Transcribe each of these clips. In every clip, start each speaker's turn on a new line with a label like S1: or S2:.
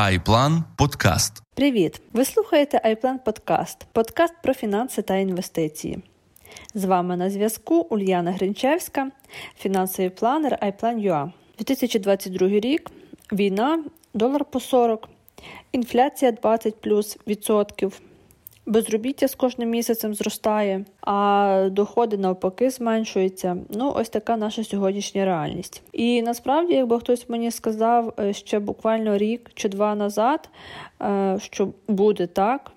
S1: iPlan Подкаст.
S2: Привіт! Ви слухаєте iPlan Подкаст, подкаст про фінанси та інвестиції. З вами на зв'язку Ульяна Гринчевська, фінансовий планер iPlan.ua. 2022 рік, війна, долар по 40, інфляція 20 плюс відсотків, безробіття з кожним місяцем зростає, а доходи навпаки зменшуються. Ну, ось така наша сьогоднішня реальність. І насправді, якби хтось мені сказав е, ще буквально рік чи два назад, е, що буде так.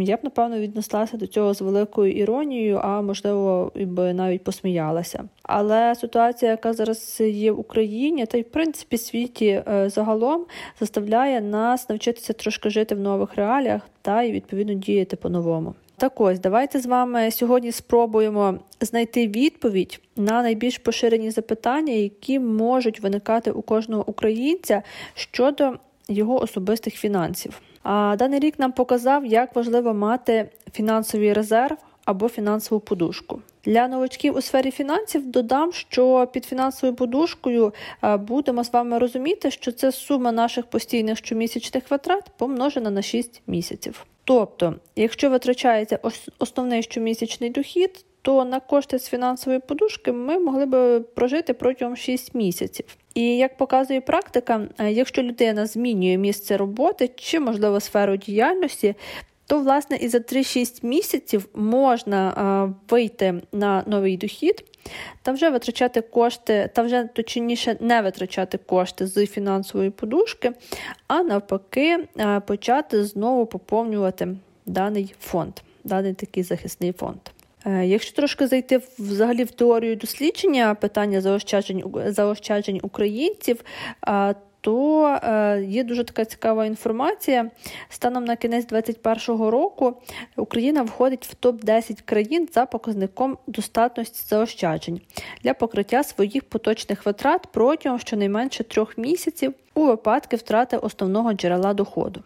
S2: Я б напевно віднеслася до цього з великою іронією, а можливо, би навіть посміялася. Але ситуація, яка зараз є в Україні, та й в принципі світі е, загалом заставляє нас навчитися трошки жити в нових реаліях та й відповідно діяти по-новому. Так ось давайте з вами сьогодні спробуємо знайти відповідь на найбільш поширені запитання, які можуть виникати у кожного українця щодо його особистих фінансів. А даний рік нам показав, як важливо мати фінансовий резерв або фінансову подушку. Для новачків у сфері фінансів додам, що під фінансовою подушкою будемо з вами розуміти, що це сума наших постійних щомісячних витрат помножена на 6 місяців. Тобто, якщо витрачається основний щомісячний дохід, то на кошти з фінансової подушки ми могли би прожити протягом 6 місяців. І як показує практика, е, якщо людина змінює місце роботи чи, можливо, сферу діяльності, то власне і за 3-6 місяців можна е, вийти на новий дохід та вже витрачати кошти, та вже точніше не витрачати кошти з фінансової подушки, а навпаки, е, почати знову поповнювати даний фонд, даний такий захисний фонд. Е, якщо трошки зайти взагалі в теорію дослідження питання заощаджень заощаджень українців, то е, є дуже така цікава інформація. Станом на кінець 2021 року Україна входить в топ-10 країн за показником достатності заощаджень для покриття своїх поточних витрат протягом щонайменше трьох місяців у випадку втрати основного джерела доходу.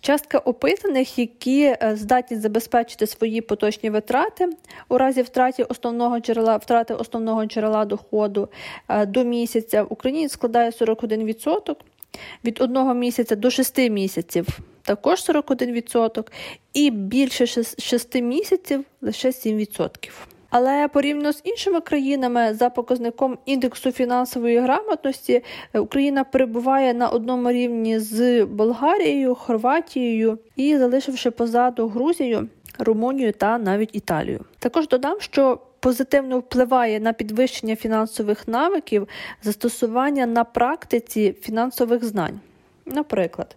S2: Частка опитаних, які е, здатні забезпечити свої поточні витрати у разі втрати основного джерела втрати основного джерела доходу е, до місяця в Україні складає 41%, від одного місяця до 6 місяців також 41%, і більше 6 місяців лише 7%. Але порівняно з іншими країнами за показником індексу фінансової грамотності Україна перебуває на одному рівні з Болгарією, Хорватією і залишивши позаду Грузію, Румунію та навіть Італію. Також додам, що Позитивно впливає на підвищення фінансових навиків застосування на практиці фінансових знань, наприклад,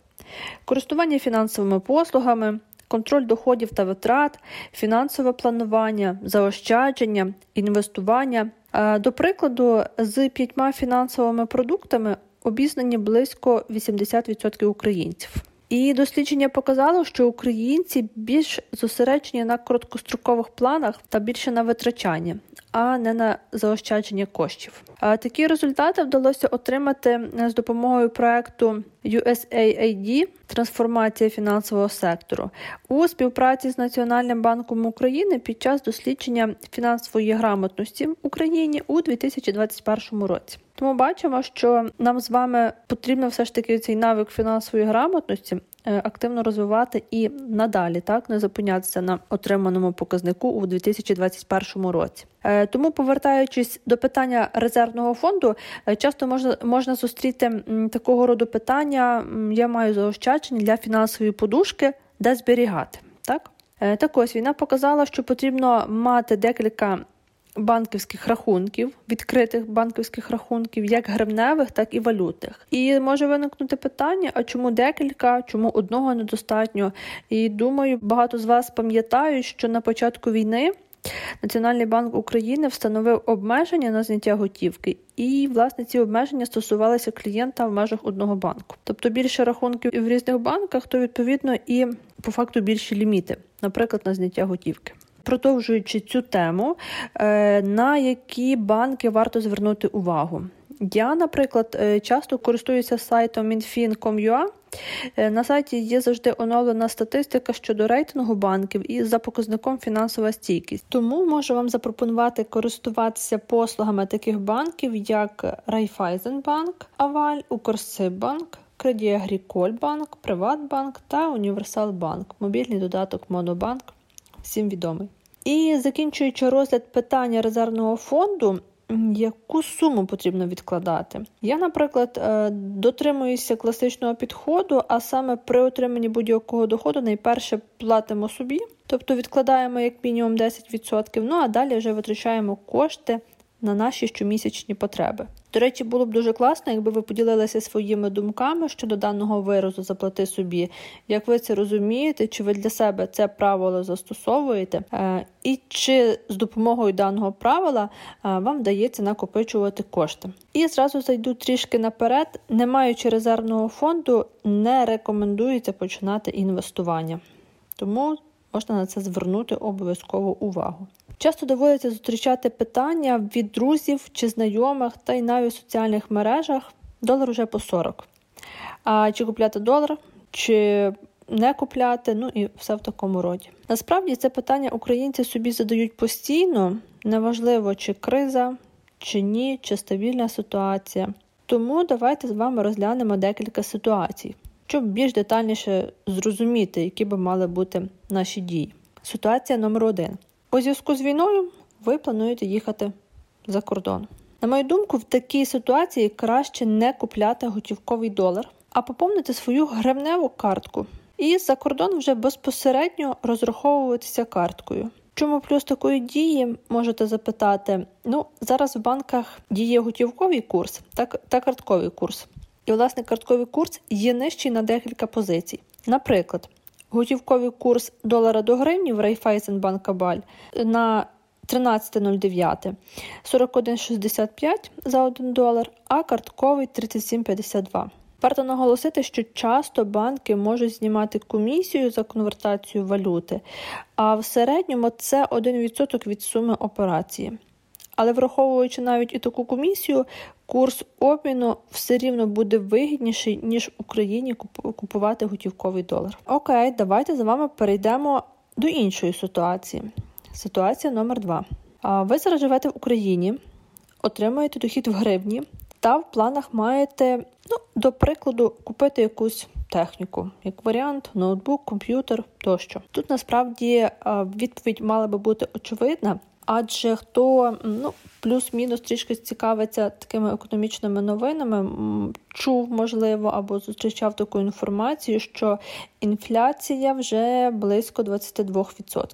S2: користування фінансовими послугами, контроль доходів та витрат, фінансове планування, заощадження, інвестування. До прикладу, з п'ятьма фінансовими продуктами обізнані близько 80% українців. І дослідження показало, що українці більш зосереджені на короткострокових планах та більше на витрачання, а не на заощадження коштів. А такі результати вдалося отримати е, з допомогою проекту USAID трансформація фінансового сектору у співпраці з Національним банком України під час дослідження фінансової грамотності в Україні у 2021 році. Тому бачимо, що нам з вами потрібно все ж таки цей навик фінансової грамотності е, активно розвивати і надалі, так не зупинятися на отриманому показнику у 2021 році. Е, тому, повертаючись до питання резервного фонду, е, часто можна можна зустріти такого роду питання: я маю заощадження для фінансової подушки, де зберігати. Так, так ось війна показала, що потрібно мати декілька банківських рахунків, відкритих банківських рахунків, як гривневих, так і валютних. І може виникнути питання: а чому декілька, чому одного недостатньо? І думаю, багато з вас пам'ятають, що на початку війни. Національний банк України встановив обмеження на зняття готівки, і власне ці обмеження стосувалися клієнта в межах одного банку. Тобто більше рахунків в різних банках, то відповідно і по факту більші ліміти, наприклад, на зняття готівки. Продовжуючи цю тему, е, на які банки варто звернути увагу. Я, наприклад, е, часто користуюся сайтом minfin.com.ua. Е, на сайті є завжди оновлена статистика щодо рейтингу банків і за показником фінансова стійкість. Тому можу вам запропонувати користуватися послугами таких банків, як Райфайзенбанк, Аваль, Укрсиббанк, Креді Агріколь Банк, Приватбанк та Універсал Банк, мобільний додаток Монобанк, всім відомий. І закінчуючи розгляд питання резервного фонду, яку суму потрібно відкладати? Я, наприклад, е, дотримуюся класичного підходу, а саме при отриманні будь-якого доходу найперше платимо собі, тобто відкладаємо як мінімум 10%, ну а далі вже витрачаємо кошти на наші щомісячні потреби. До речі, було б дуже класно, якби ви поділилися своїми думками щодо даного виразу заплати собі. Як ви це розумієте, чи ви для себе це правило застосовуєте, е, і чи з допомогою даного правила е, вам вдається накопичувати кошти? І зразу зайду трішки наперед, не маючи резервного фонду, не рекомендується починати інвестування. Тому можна на це звернути обов'язково увагу. Часто доводиться зустрічати питання від друзів чи знайомих, та й навіть в соціальних мережах долар уже по 40. А чи купляти долар, чи не купляти, ну і все в такому роді. Насправді це питання українці собі задають постійно, неважливо, чи криза, чи ні, чи стабільна ситуація. Тому давайте з вами розглянемо декілька ситуацій, щоб більш детальніше зрозуміти, які би мали бути наші дії. Ситуація номер один. У зв'язку з війною ви плануєте їхати за кордон. На мою думку, в такій ситуації краще не купляти готівковий долар, а поповнити свою гривневу картку і за кордон вже безпосередньо розраховуватися карткою. Чому плюс такої дії можете запитати? Ну, зараз в банках діє готівковий курс та, та картковий курс. І, власне, картковий курс є нижчий на декілька позицій. Наприклад, Готівковий курс долара до гривні в Райфайзенбанка Баль на 13.09 41,65 за 1 долар, а картковий 37,52. Варто наголосити, що часто банки можуть знімати комісію за конвертацію валюти, а в середньому це 1% від суми операції. Але враховуючи навіть і таку комісію, курс обміну все рівно буде вигідніший, ніж в Україні купувати готівковий долар. Окей, давайте з вами перейдемо до іншої ситуації. Ситуація номер два. Ви зараз живете в Україні, отримуєте дохід в гривні та в планах маєте, ну, до прикладу, купити якусь техніку, як варіант, ноутбук, комп'ютер тощо. Тут насправді відповідь мала би бути очевидна. Адже хто ну плюс-мінус трішки цікавиться такими економічними новинами, чув, можливо, або зустрічав таку інформацію, що інфляція вже близько 22%.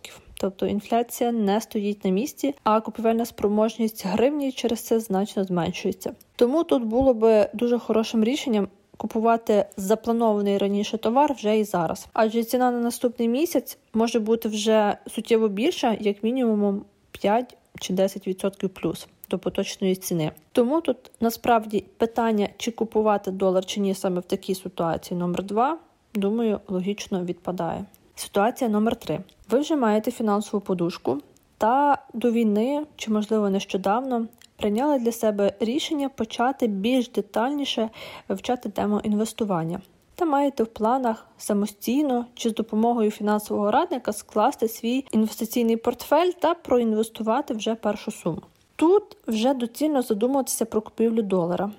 S2: Тобто інфляція не стоїть на місці, а купівельна спроможність гривні через це значно зменшується. Тому тут було би дуже хорошим рішенням. Купувати запланований раніше товар вже і зараз, адже ціна на наступний місяць може бути вже суттєво більша, як мінімум 5 чи 10% плюс до поточної ціни. Тому тут насправді питання, чи купувати долар чи ні саме в такій ситуації номер 2 думаю, логічно відпадає. Ситуація номер 3 Ви вже маєте фінансову подушку та до війни, чи, можливо, нещодавно, прийняли для себе рішення почати більш детальніше вивчати тему інвестування та маєте в планах самостійно чи з допомогою фінансового радника скласти свій інвестиційний портфель та проінвестувати вже першу суму. Тут вже доцільно задумуватися про купівлю долара,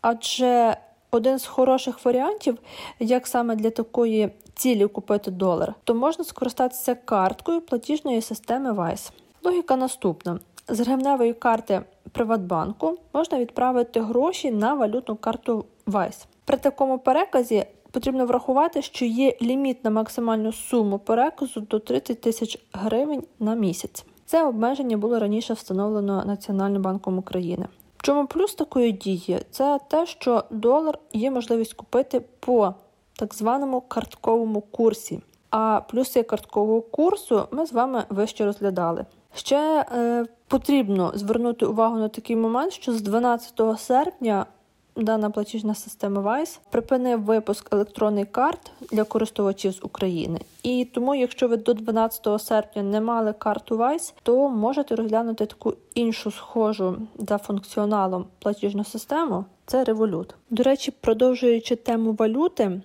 S2: адже один з хороших варіантів, як саме для такої цілі купити долар, то можна скористатися карткою платіжної системи Vice. Логіка наступна: з гривневої карти Приватбанку можна відправити гроші на валютну карту Vice. При такому переказі Потрібно врахувати, що є ліміт на максимальну суму переказу до 30 тисяч гривень на місяць. Це обмеження було раніше встановлено Національним банком України. В чому плюс такої дії? Це те, що долар є можливість купити по так званому картковому курсі. А плюси карткового курсу ми з вами вище розглядали. Ще е, потрібно звернути увагу на такий момент, що з 12 серпня дана платіжна система Vice припинив випуск електронних карт для користувачів з України. І тому, якщо ви до 12 серпня не мали карту Vice, то можете розглянути таку іншу схожу за функціоналом платіжну систему. Це Revolut. До речі, продовжуючи тему валюти,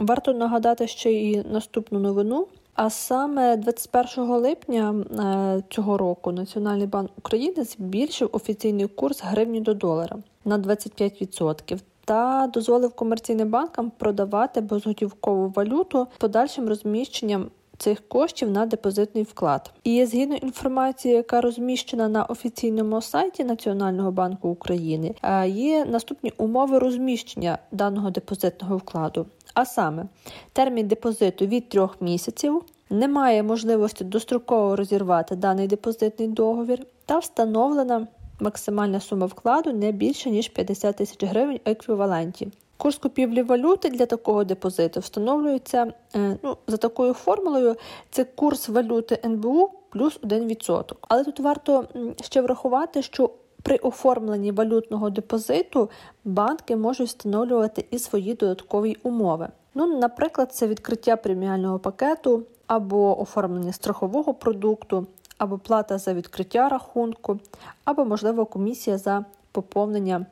S2: варто нагадати ще й наступну новину. А саме 21 липня е, цього року Національний банк України збільшив офіційний курс гривні до долара на 25%. та дозволив комерційним банкам продавати безготівкову валюту подальшим розміщенням. Цих коштів на депозитний вклад. І згідно інформації, яка розміщена на офіційному сайті Національного банку України, е, є наступні умови розміщення даного депозитного вкладу. А саме термін депозиту від трьох місяців, немає можливості достроково розірвати даний депозитний договір та встановлена максимальна сума вкладу не більше ніж 50 тисяч гривень еквіваленті. Курс купівлі валюти для такого депозиту встановлюється е, ну, за такою формулою: це курс валюти НБУ плюс 1%. Але тут варто ще врахувати, що при оформленні валютного депозиту банки можуть встановлювати і свої додаткові умови. Ну, Наприклад, це відкриття преміального пакету або оформлення страхового продукту, або плата за відкриття рахунку, або, можливо, комісія за поповнення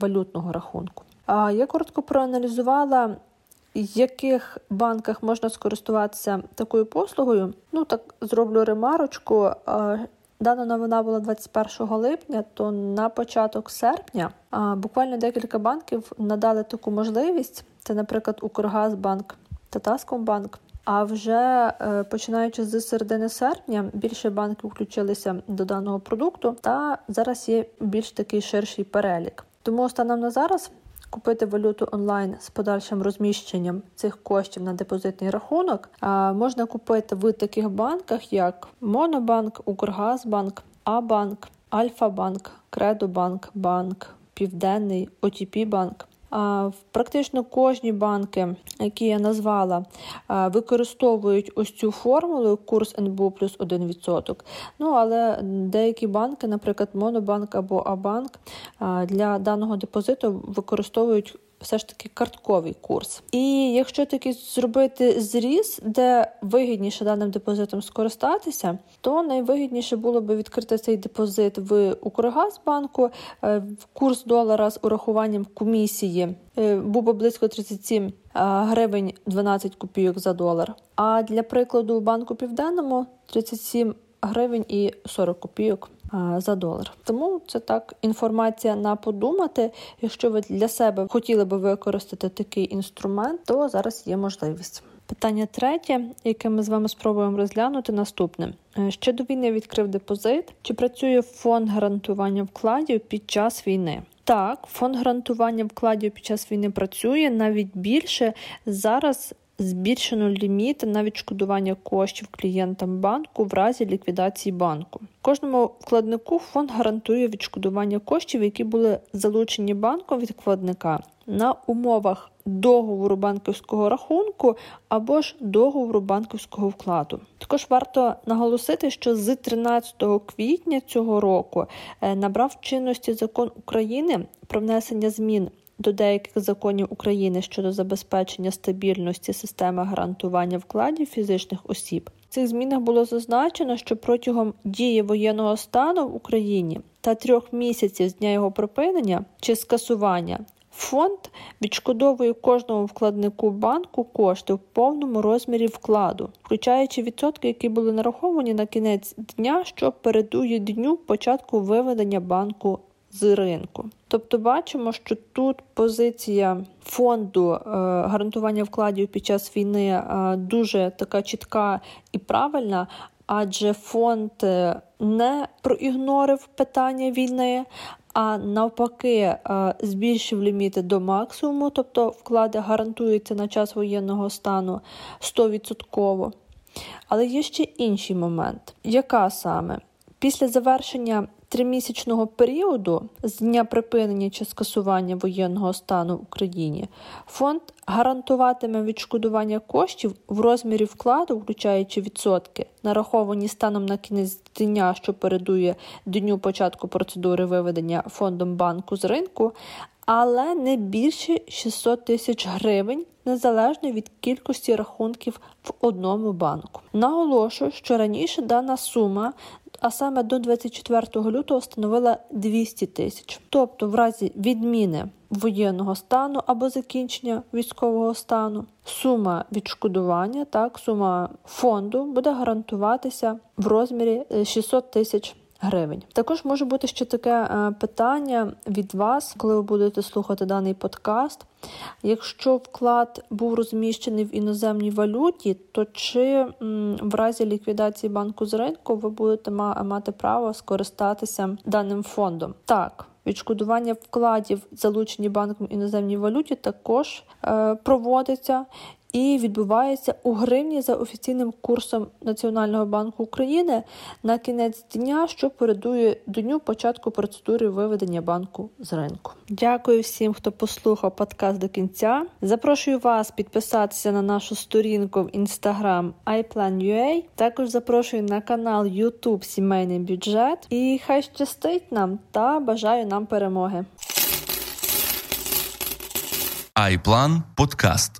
S2: валютного рахунку. Я коротко проаналізувала, в яких банках можна скористуватися такою послугою. Ну, так зроблю ремарочку. Дана новина була 21 липня, то на початок серпня буквально декілька банків надали таку можливість. Це, наприклад, Укргазбанк та Таскомбанк. А вже е, починаючи з середини серпня, більше банків включилися до даного продукту, та зараз є більш такий ширший перелік. Тому станом на зараз купити валюту онлайн з подальшим розміщенням цих коштів на депозитний рахунок можна купити в таких банках, як Монобанк, Укргазбанк, Абанк, Альфа-банк, Кредобанк, Банк, Південний, ОТП банк. Практично кожні банки, які я назвала, використовують ось цю формулу курс НБУ плюс 1%. Ну, але деякі банки, наприклад, Монобанк або Абанк, для даного депозиту використовують все ж таки картковий курс. І якщо таки зробити зріз, де вигідніше даним депозитом скористатися, то найвигідніше було би відкрити цей депозит в Укргазбанку. Е, курс долара з урахуванням комісії е, був би близько 37 е, гривень 12 копійок за долар. А для прикладу у банку Південному 37 гривень і 40 копійок за долар. Тому це так інформація на подумати. Якщо ви для себе хотіли би використати такий інструмент, то зараз є можливість. Питання третє, яке ми з вами спробуємо розглянути, наступне: е, ще до війни відкрив депозит, чи працює фонд гарантування вкладів під час війни? Так, фонд гарантування вкладів під час війни працює навіть більше зараз збільшено ліміт на відшкодування коштів клієнтам банку в разі ліквідації банку. Кожному вкладнику фонд гарантує відшкодування коштів, які були залучені банком від вкладника на умовах договору банківського рахунку або ж договору банківського вкладу. Також варто наголосити, що з 13 квітня цього року е, набрав чинності закон України про внесення змін до деяких законів України щодо забезпечення стабільності системи гарантування вкладів фізичних осіб. В цих змінах було зазначено, що протягом дії воєнного стану в Україні та трьох місяців з дня його припинення чи скасування. Фонд відшкодовує кожному вкладнику банку кошти в повному розмірі вкладу, включаючи відсотки, які були нараховані на кінець дня, що передує дню початку виведення банку з ринку. Тобто бачимо, що тут позиція фонду е, гарантування вкладів під час війни е, дуже така чітка і правильна, адже фонд е, не проігнорив питання війни. А навпаки, збільшив ліміти до максимуму, тобто вклади гарантуються на час воєнного стану 100%. Але є ще інший момент, яка саме після завершення тримісячного періоду з дня припинення чи скасування воєнного стану в Україні фонд гарантуватиме відшкодування коштів в розмірі вкладу, включаючи відсотки, нараховані станом на кінець дня, що передує дню початку процедури виведення фондом банку з ринку, але не більше 600 тисяч гривень. Незалежно від кількості рахунків в одному банку. Наголошую, що раніше дана сума а саме до 24 лютого становила 200 тисяч. Тобто, в разі відміни воєнного стану або закінчення військового стану, сума відшкодування, так, сума фонду буде гарантуватися в розмірі 600 е, тисяч гривень. Також може бути ще таке е, питання від вас, коли ви будете слухати даний подкаст. Якщо вклад був розміщений в іноземній валюті, то чи в разі ліквідації банку з ринку ви будете мати право скористатися даним фондом? Так. Відшкодування вкладів, залучені банком іноземній валюті, також е, проводиться, і відбувається у гривні за офіційним курсом Національного банку України на кінець дня, що передує дню початку процедури виведення банку з ринку. Дякую всім, хто послухав подкаст до кінця. Запрошую вас підписатися на нашу сторінку в Instagram iPlan.ua. Також запрошую на канал YouTube Сімейний бюджет. І хай щастить нам та бажаю нам перемоги.
S1: iPlan Подкаст